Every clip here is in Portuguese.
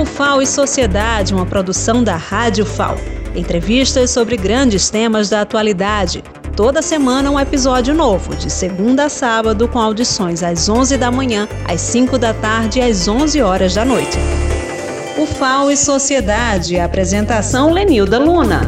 O FAO e Sociedade, uma produção da Rádio FAO. Entrevistas sobre grandes temas da atualidade. Toda semana um episódio novo, de segunda a sábado, com audições às 11 da manhã, às 5 da tarde e às 11 horas da noite. O FAO e Sociedade. Apresentação Lenilda Luna.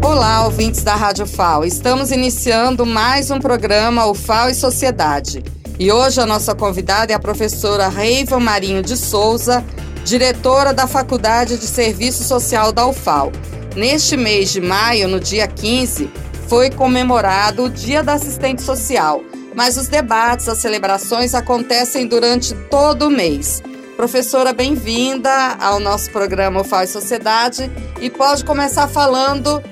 Olá, ouvintes da Rádio FAO. Estamos iniciando mais um programa O FAO e Sociedade. E hoje a nossa convidada é a professora Reiva Marinho de Souza, diretora da Faculdade de Serviço Social da UFAO. Neste mês de maio, no dia 15, foi comemorado o Dia da Assistente Social, mas os debates, as celebrações acontecem durante todo o mês. Professora, bem-vinda ao nosso programa UFAO e Sociedade e pode começar falando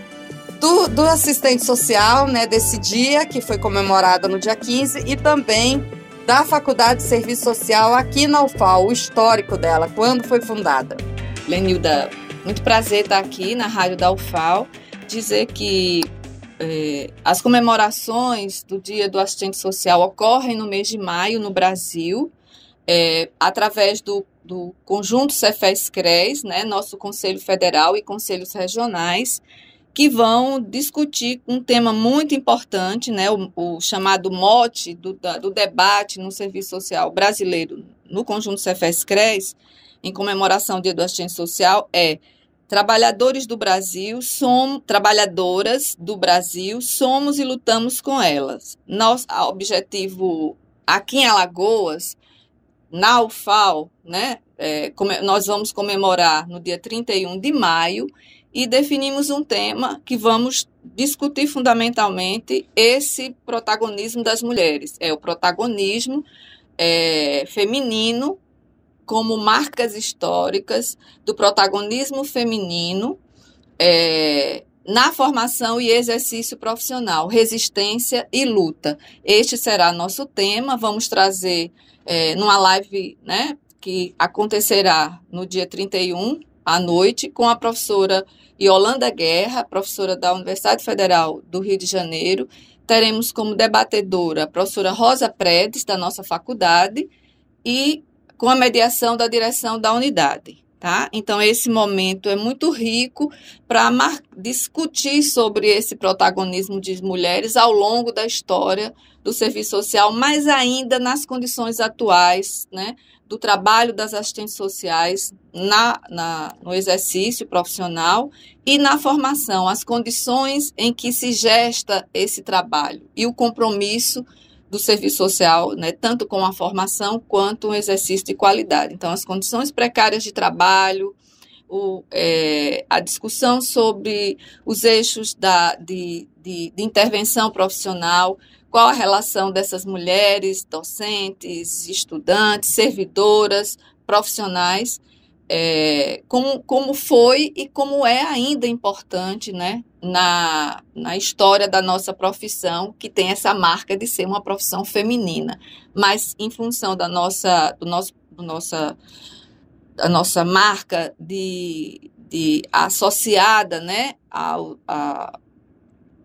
do, do assistente social, né, desse dia que foi comemorado no dia 15 e também da Faculdade de Serviço Social aqui na UFAL, o histórico dela, quando foi fundada. Lenilda, muito prazer estar aqui na rádio da UFAL, dizer que é, as comemorações do Dia do Assistente Social ocorrem no mês de maio no Brasil, é, através do, do conjunto Cefes-CRES, né, nosso Conselho Federal e Conselhos Regionais, que vão discutir um tema muito importante, né, o, o chamado mote do, do, debate no serviço social brasileiro no conjunto Cefes-CRES, em comemoração do Dia do Assistente Social, é trabalhadores do Brasil, somos trabalhadoras do Brasil, somos e lutamos com elas. Nosso objetivo aqui em Alagoas, na UFAL, né, é, nós vamos comemorar no dia 31 de maio e definimos um tema que vamos discutir fundamentalmente esse protagonismo das mulheres. É o protagonismo é, feminino como marcas históricas do protagonismo feminino é, na formação e exercício profissional, resistência e luta. Este será nosso tema. Vamos trazer é, numa live né, que acontecerá no dia 31 à noite com a professora Yolanda Guerra, professora da Universidade Federal do Rio de Janeiro. Teremos como debatedora a professora Rosa Predes, da nossa faculdade, e com a mediação da direção da unidade. Tá? Então, esse momento é muito rico para discutir sobre esse protagonismo de mulheres ao longo da história do serviço social, mas ainda nas condições atuais, né, do trabalho das assistentes sociais na, na, no exercício profissional e na formação, as condições em que se gesta esse trabalho e o compromisso do serviço social, né, tanto com a formação quanto um exercício de qualidade. Então, as condições precárias de trabalho, o, é, a discussão sobre os eixos da, de, de, de intervenção profissional, qual a relação dessas mulheres, docentes, estudantes, servidoras, profissionais, é, como, como foi e como é ainda importante né, na, na história da nossa profissão, que tem essa marca de ser uma profissão feminina. Mas em função da nossa, do nosso, do nossa, da nossa marca de, de associada né, ao, a,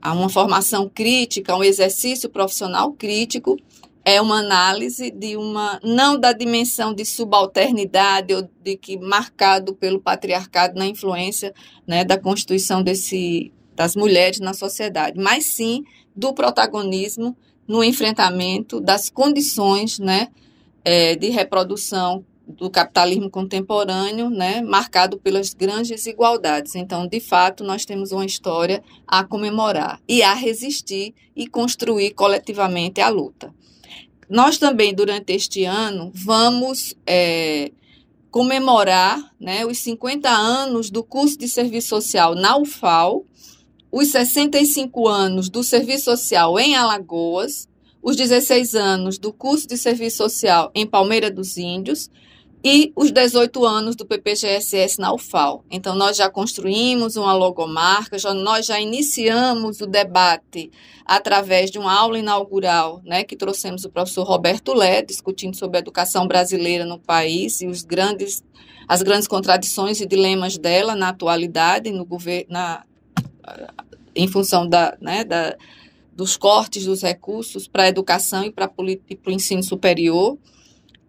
a uma formação crítica, um exercício profissional crítico, é uma análise de uma não da dimensão de subalternidade ou de que marcado pelo patriarcado na influência né, da constituição desse das mulheres na sociedade, mas sim do protagonismo no enfrentamento das condições né, é, de reprodução do capitalismo contemporâneo, né, marcado pelas grandes desigualdades. Então, de fato, nós temos uma história a comemorar e a resistir e construir coletivamente a luta. Nós também, durante este ano, vamos é, comemorar né, os 50 anos do curso de serviço social na UFAL, os 65 anos do serviço social em Alagoas, os 16 anos do curso de serviço social em Palmeira dos Índios e os 18 anos do PPGSS na UFAL. Então, nós já construímos uma logomarca, já, nós já iniciamos o debate através de uma aula inaugural, né, que trouxemos o professor Roberto Lé, discutindo sobre a educação brasileira no país e os grandes, as grandes contradições e dilemas dela na atualidade, no governo, na, em função da, né, da, dos cortes dos recursos para a educação e para o ensino superior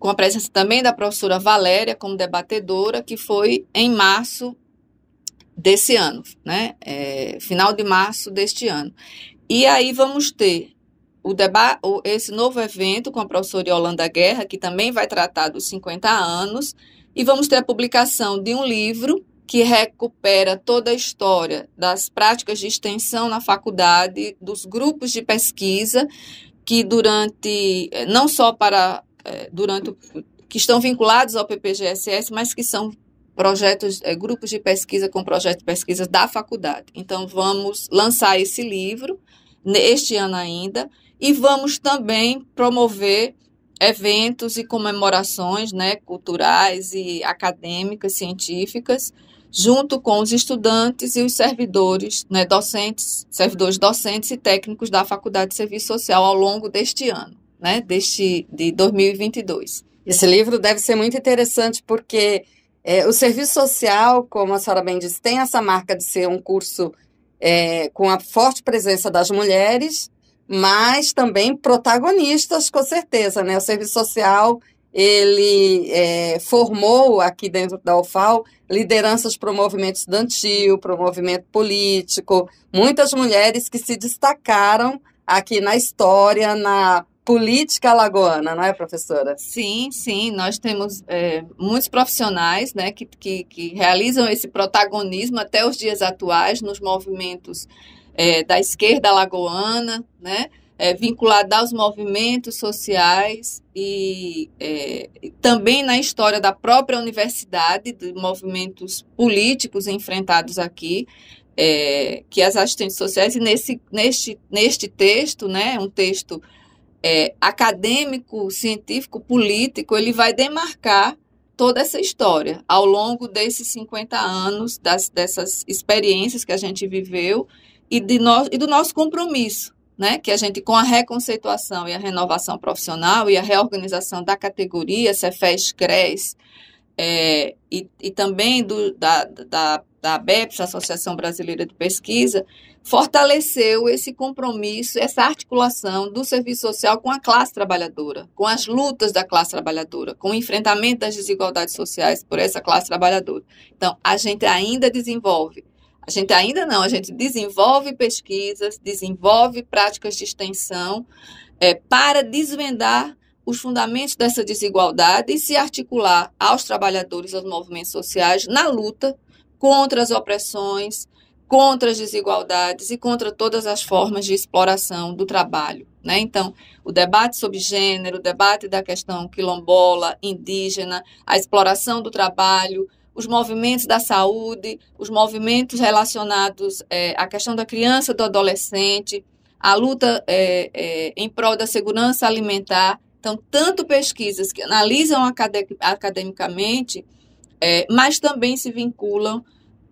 com a presença também da professora Valéria como debatedora, que foi em março desse ano, né? É, final de março deste ano. E aí vamos ter o debate, esse novo evento com a professora Yolanda Guerra, que também vai tratar dos 50 anos, e vamos ter a publicação de um livro que recupera toda a história das práticas de extensão na faculdade, dos grupos de pesquisa, que durante, eh, não só para, durante, que estão vinculados ao PPGSS, mas que são projetos, é, grupos de pesquisa com projetos de pesquisa da faculdade. Então, vamos lançar esse livro neste ano ainda e vamos também promover eventos e comemorações né, culturais e acadêmicas, científicas, junto com os estudantes e os servidores, né, docentes, servidores docentes e técnicos da Faculdade de Serviço Social ao longo deste ano, né, deste, de 2022. Esse livro deve ser muito interessante porque é, o serviço social, como a senhora bem disse, tem essa marca de ser um curso é, com a forte presença das mulheres, mas também protagonistas, com certeza, né? O serviço social ele é, formou aqui dentro da UFAL lideranças para o movimento estudantil, para o movimento político, muitas mulheres que se destacaram aqui na história, na política alagoana, não é, professora? Sim, sim. Nós temos é, muitos profissionais né, que, que, que, realizam esse protagonismo até os dias atuais nos movimentos é, da esquerda alagoana, né? É, vinculada aos movimentos sociais e é, também na história da própria universidade, de movimentos políticos enfrentados aqui, é, que as assistentes sociais, e nesse, neste, neste texto, né, um texto é, acadêmico, científico, político, ele vai demarcar toda essa história ao longo desses 50 anos, das, dessas experiências que a gente viveu e, de no, e do nosso compromisso, né? Que a gente, com a reconceituação e a renovação profissional e a reorganização da categoria Cefes CRES, é, e, e também do, da, da, da ABEPS, Associação Brasileira de Pesquisa, fortaleceu esse compromisso, essa articulação do serviço social com a classe trabalhadora, com as lutas da classe trabalhadora, com o enfrentamento das desigualdades sociais por essa classe trabalhadora. Então, a gente ainda desenvolve, a gente ainda não, a gente desenvolve pesquisas, desenvolve práticas de extensão é, para desvendar os fundamentos dessa desigualdade e se articular aos trabalhadores, aos movimentos sociais na luta contra as opressões, contra as desigualdades e contra todas as formas de exploração do trabalho. Né? Então, o debate sobre gênero, o debate da questão quilombola, indígena, a exploração do trabalho, os movimentos da saúde, os movimentos relacionados é, à questão da criança do adolescente, a luta é, é, em prol da segurança alimentar. Então, tanto pesquisas que analisam academicamente, é, mas também se vinculam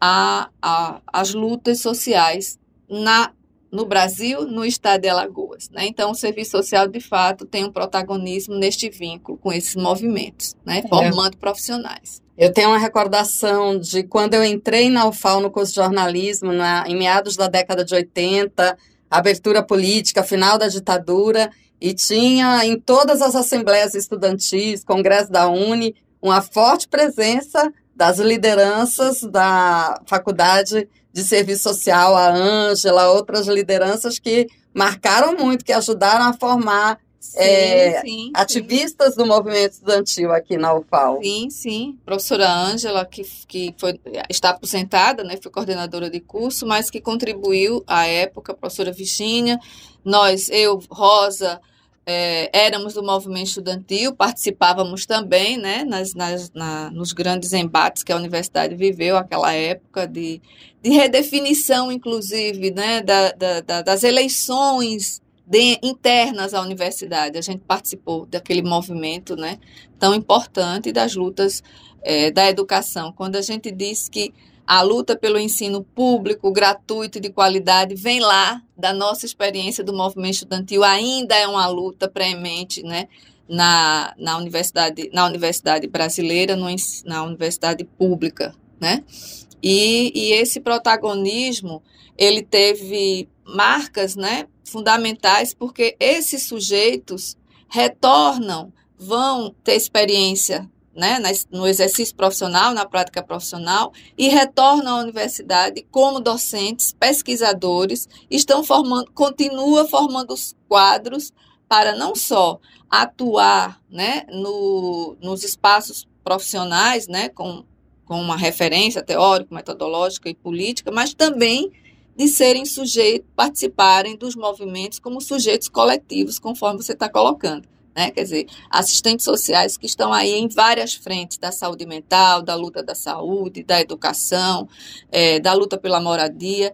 a, a, as lutas sociais na, no Brasil, no estado de Alagoas. Né? Então, o serviço social, de fato, tem um protagonismo neste vínculo com esses movimentos, né? É. formando é. profissionais. Eu tenho uma recordação de quando eu entrei na UFAL no curso de jornalismo, na, em meados da década de 80, abertura política, final da ditadura, e tinha em todas as assembleias estudantis, congresso da Uni, uma forte presença das lideranças da Faculdade de Serviço Social, a Ângela, outras lideranças que marcaram muito, que ajudaram a formar sim, é, sim, ativistas sim. do movimento estudantil aqui na UFAL. Sim, sim. Professora Ângela, que, que foi, está aposentada, né, foi coordenadora de curso, mas que contribuiu à época, a professora Virginia, nós, eu, Rosa, é, éramos do movimento estudantil, participávamos também né, nas, nas, na, nos grandes embates que a universidade viveu aquela época de, de redefinição, inclusive, né, da, da, da, das eleições de, internas à universidade. A gente participou daquele movimento né, tão importante das lutas é, da educação. Quando a gente diz que a luta pelo ensino público, gratuito e de qualidade vem lá da nossa experiência do movimento estudantil, ainda é uma luta premente, né? Na, na, universidade, na universidade brasileira, no, na universidade pública, né? E, e esse protagonismo, ele teve marcas, né, fundamentais, porque esses sujeitos retornam vão ter experiência né, no exercício profissional, na prática profissional, e retornam à universidade como docentes, pesquisadores, estão formando, continua formando os quadros para não só atuar né, no, nos espaços profissionais, né, com, com uma referência teórica, metodológica e política, mas também de serem sujeitos, participarem dos movimentos como sujeitos coletivos, conforme você está colocando. Né? Quer dizer, assistentes sociais que estão aí em várias frentes da saúde mental, da luta da saúde, da educação, é, da luta pela moradia,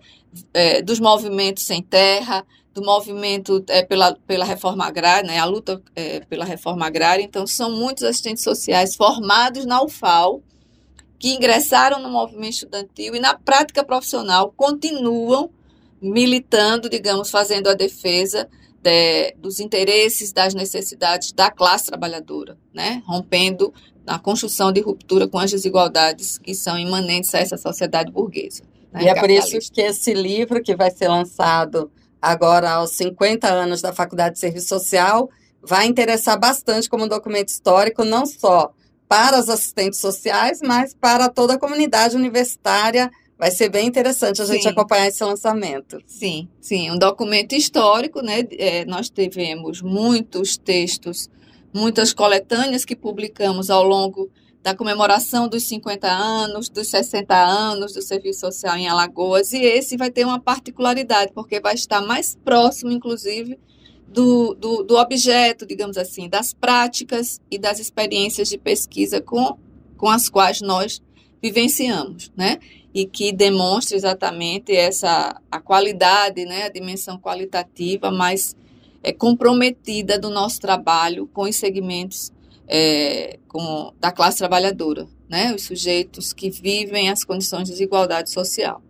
é, dos movimentos sem terra, do movimento é, pela, pela reforma agrária, né? a luta é, pela reforma agrária. Então, são muitos assistentes sociais formados na UFAL, que ingressaram no movimento estudantil e na prática profissional continuam militando, digamos, fazendo a defesa de, dos interesses, das necessidades da classe trabalhadora, né? rompendo na construção de ruptura com as desigualdades que são imanentes a essa sociedade burguesa. Né? E é por isso que esse livro, que vai ser lançado agora aos 50 anos da Faculdade de Serviço Social, vai interessar bastante como documento histórico, não só para os assistentes sociais, mas para toda a comunidade universitária. Vai ser bem interessante a sim. gente acompanhar esse lançamento. Sim, sim, um documento histórico, né? É, nós tivemos muitos textos, muitas coletâneas que publicamos ao longo da comemoração dos 50 anos, dos 60 anos do Serviço Social em Alagoas, e esse vai ter uma particularidade, porque vai estar mais próximo, inclusive, do, do, do objeto, digamos assim, das práticas e das experiências de pesquisa com, com as quais nós vivenciamos, né? E que demonstra exatamente essa a qualidade, né, a dimensão qualitativa mais é, comprometida do nosso trabalho com os segmentos é, com, da classe trabalhadora, né? Os sujeitos que vivem as condições de desigualdade social.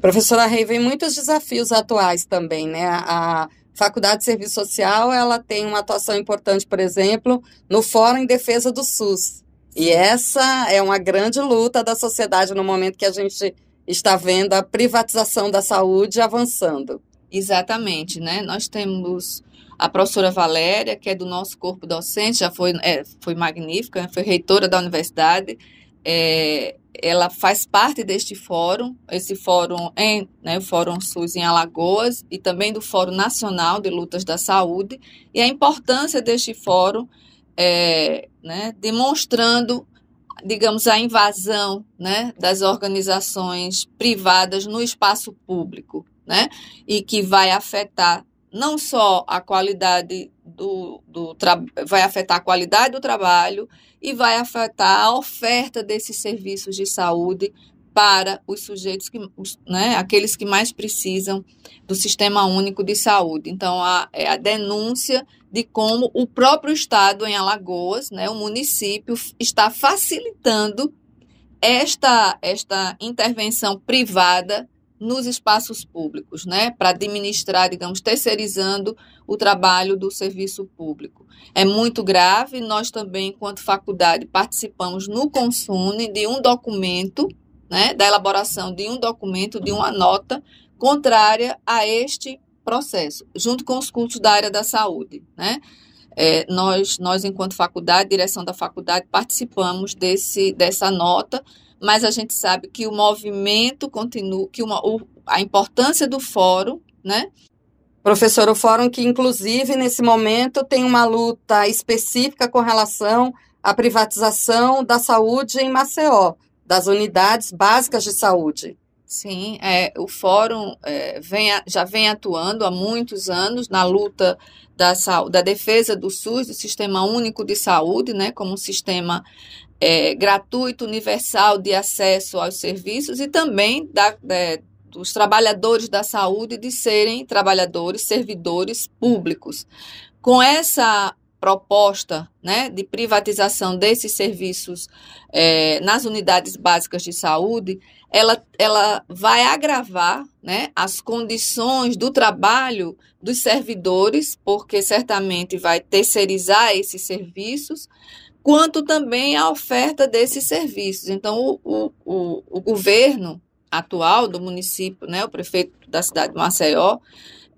Professora Rei, vem muitos desafios atuais também, né? A, Faculdade de Serviço Social, ela tem uma atuação importante, por exemplo, no Fórum em Defesa do SUS. E essa é uma grande luta da sociedade no momento que a gente está vendo a privatização da saúde avançando. Exatamente, né? Nós temos a professora Valéria, que é do nosso corpo docente, já foi, é, foi magnífica, foi reitora da universidade, é, ela faz parte deste fórum, esse fórum em, né, o Fórum SUS em Alagoas e também do Fórum Nacional de Lutas da Saúde, e a importância deste fórum é, né, demonstrando, digamos, a invasão né, das organizações privadas no espaço público, né, e que vai afetar não só a qualidade do, do vai afetar a qualidade do trabalho e vai afetar a oferta desses serviços de saúde para os sujeitos que, né, aqueles que mais precisam do sistema único de saúde. Então, a, é a denúncia de como o próprio Estado em Alagoas, né, o município, está facilitando esta, esta intervenção privada nos espaços públicos, né, para administrar, digamos, terceirizando o trabalho do serviço público. É muito grave, nós também, enquanto faculdade, participamos no Consune de um documento, né, da elaboração de um documento, de uma nota contrária a este processo, junto com os cursos da área da saúde, né. É, nós, nós, enquanto faculdade, direção da faculdade, participamos desse, dessa nota, mas a gente sabe que o movimento continua, que uma, o, a importância do fórum, né? Professor, o fórum que inclusive nesse momento tem uma luta específica com relação à privatização da saúde em Maceió, das unidades básicas de saúde. Sim, é, o fórum é, vem, já vem atuando há muitos anos na luta da, da defesa do SUS, do Sistema Único de Saúde, né, como um sistema é, gratuito, universal de acesso aos serviços e também da, é, dos trabalhadores da saúde de serem trabalhadores, servidores públicos. Com essa proposta né, de privatização desses serviços é, nas unidades básicas de saúde, ela, ela vai agravar né, as condições do trabalho dos servidores, porque certamente vai terceirizar esses serviços, quanto também a oferta desses serviços. Então, o, o, o, governo atual do município, né, o prefeito da cidade de Maceió,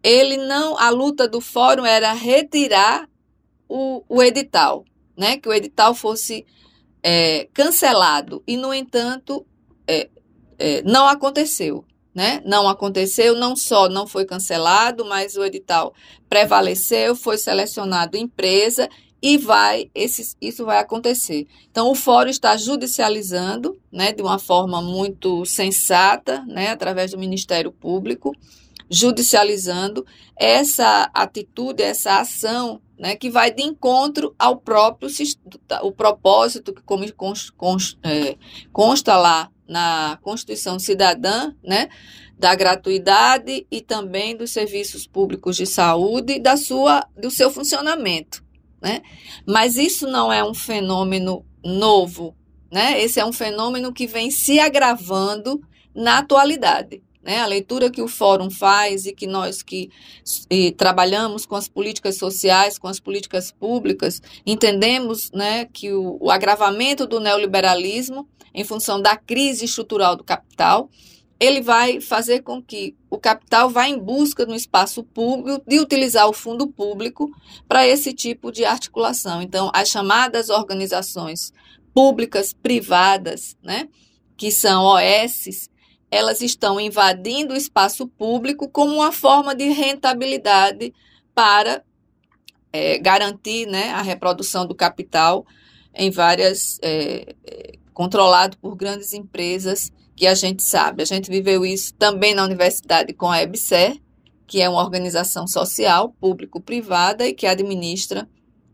ele não, a luta do fórum era retirar o, o edital, né, que o edital fosse é, cancelado e, no entanto, é, é, não aconteceu. Né? Não aconteceu, não só não foi cancelado, mas o edital prevaleceu, foi selecionado empresa e vai esse, isso vai acontecer. Então o fórum está judicializando, né, de uma forma muito sensata, né, através do Ministério Público, judicializando essa atitude, essa ação, né, que vai de encontro ao próprio o propósito que como é, consta lá na Constituição Cidadã, né, da gratuidade e também dos serviços públicos de saúde e da sua do seu funcionamento né? Mas isso não é um fenômeno novo, né? Esse é um fenômeno que vem se agravando na atualidade. Né, a leitura que o fórum faz e que nós que e, trabalhamos com as políticas sociais, com as políticas públicas, entendemos né, que o, o agravamento do neoliberalismo, em função da crise estrutural do capital, ele vai fazer com que o capital vá em busca no espaço público de utilizar o fundo público para esse tipo de articulação. Então, as chamadas organizações públicas privadas, né, que são OS, elas estão invadindo o espaço público como uma forma de rentabilidade para é, garantir né, a reprodução do capital em várias é, é controlado por grandes empresas que a gente sabe. A gente viveu isso também na universidade com a EBSER, que é uma organização social, público-privada, e que administra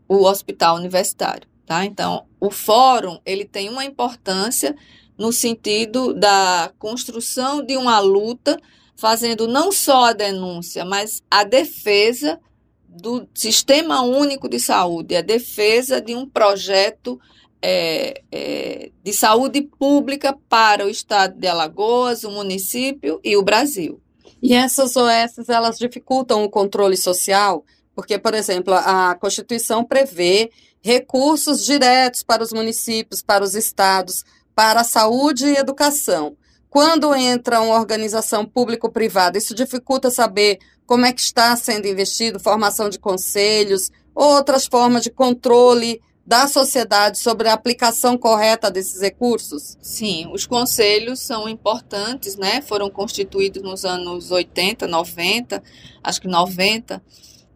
o hospital universitário. Tá? Então, o fórum ele tem uma importância no sentido da construção de uma luta, fazendo não só a denúncia, mas a defesa do sistema único de saúde, a defesa de um projeto é, é, de saúde pública para o estado de Alagoas, o município e o Brasil. E essas OS, elas dificultam o controle social, porque, por exemplo, a Constituição prevê recursos diretos para os municípios, para os estados, para a saúde e educação. Quando entra uma organização público-privada, isso dificulta saber como é que está sendo investido, formação de conselhos, outras formas de controle da sociedade sobre a aplicação correta desses recursos? Sim, os conselhos são importantes, né? Foram constituídos nos anos 80, 90, acho que 90,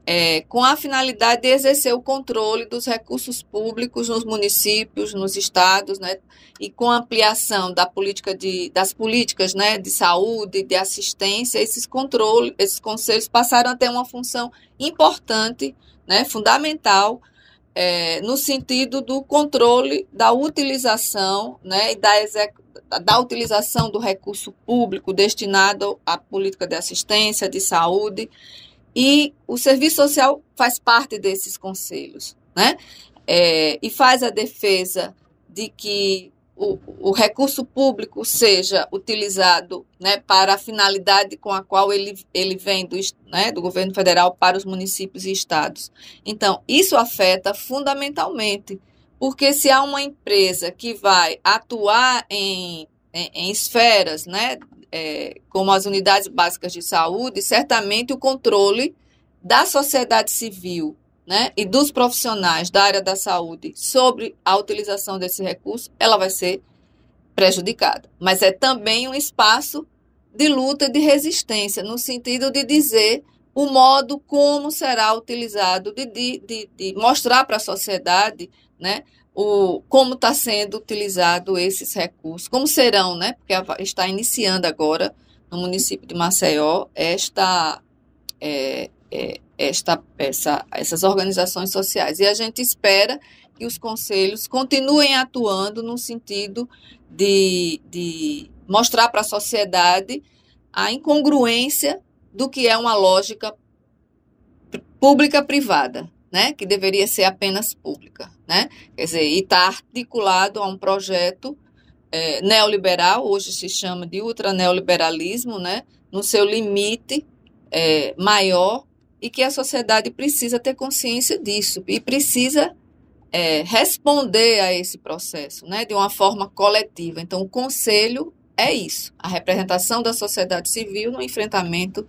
é, com a finalidade de exercer o controle dos recursos públicos nos municípios, nos estados, né? E com ampliação da política de, das políticas, né? De saúde, de assistência, esses controles, esses conselhos passaram a ter uma função importante, né? Fundamental é, no sentido do controle da utilização né, e da, da utilização do recurso público destinado à política de assistência, de saúde, e o serviço social faz parte desses conselhos, né? É, e faz a defesa de que o, o recurso público seja utilizado né, para a finalidade com a qual ele, ele vem do, né, do governo federal para os municípios e estados. Então, isso afeta fundamentalmente, porque se há uma empresa que vai atuar em, em, em esferas, né, é, como as unidades básicas de saúde, certamente o controle da sociedade civil né, e dos profissionais da área da saúde sobre a utilização desse recurso, ela vai ser prejudicada. Mas é também um espaço de luta e de resistência, no sentido de dizer o modo como será utilizado, de, de, de mostrar para a sociedade né, o, como está sendo utilizado esses recursos, como serão, né, porque está iniciando agora no município de Maceió esta, é, é, esta, essa, essas organizações sociais. E a gente espera que os conselhos continuem atuando no sentido de, de mostrar para a sociedade a incongruência do que é uma lógica pública-privada, né? que deveria ser apenas pública. Né? Quer dizer, e está articulado a um projeto é, neoliberal, hoje se chama de ultraneoliberalismo, né? no seu limite é, maior, e que a sociedade precisa ter consciência disso e precisa é, responder a esse processo né, de uma forma coletiva. Então, o conselho é isso, a representação da sociedade civil no enfrentamento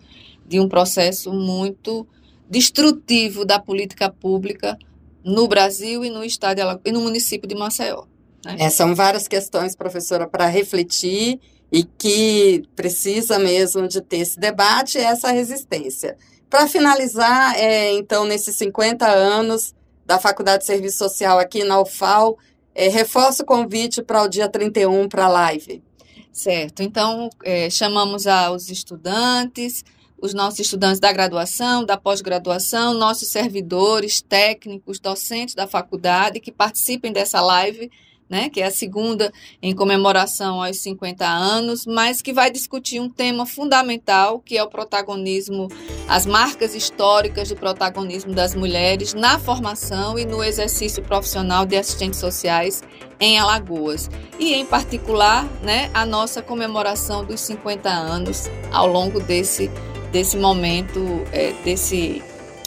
de um processo muito destrutivo da política pública no Brasil e no estado de e no município de Maceió. Né? É, são várias questões, professora, para refletir e que precisa mesmo de ter esse debate e essa resistência. Para finalizar, é, então, nesses 50 anos da Faculdade de Serviço Social aqui na UFAL, é, reforço o convite para o dia 31 para a live. Certo, então é, chamamos aos estudantes, os nossos estudantes da graduação, da pós-graduação, nossos servidores, técnicos, docentes da faculdade que participem dessa live né, que é a segunda em comemoração aos 50 anos, mas que vai discutir um tema fundamental, que é o protagonismo, as marcas históricas do protagonismo das mulheres na formação e no exercício profissional de assistentes sociais em Alagoas. E, em particular, né, a nossa comemoração dos 50 anos ao longo desse, desse momento, é, desse,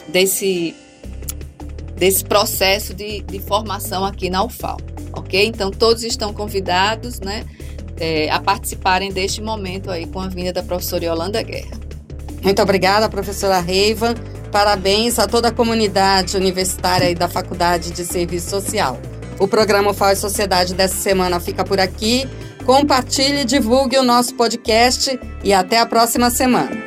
desse, desse processo de, de formação aqui na UFAL ok? Então todos estão convidados, né, é, a participarem deste momento aí com a vinda da professora Yolanda Guerra. Muito obrigada, professora Reiva. Parabéns a toda a comunidade universitária e da Faculdade de Serviço Social. O programa FAO e Sociedade dessa semana fica por aqui. Compartilhe e divulgue o nosso podcast e até a próxima semana.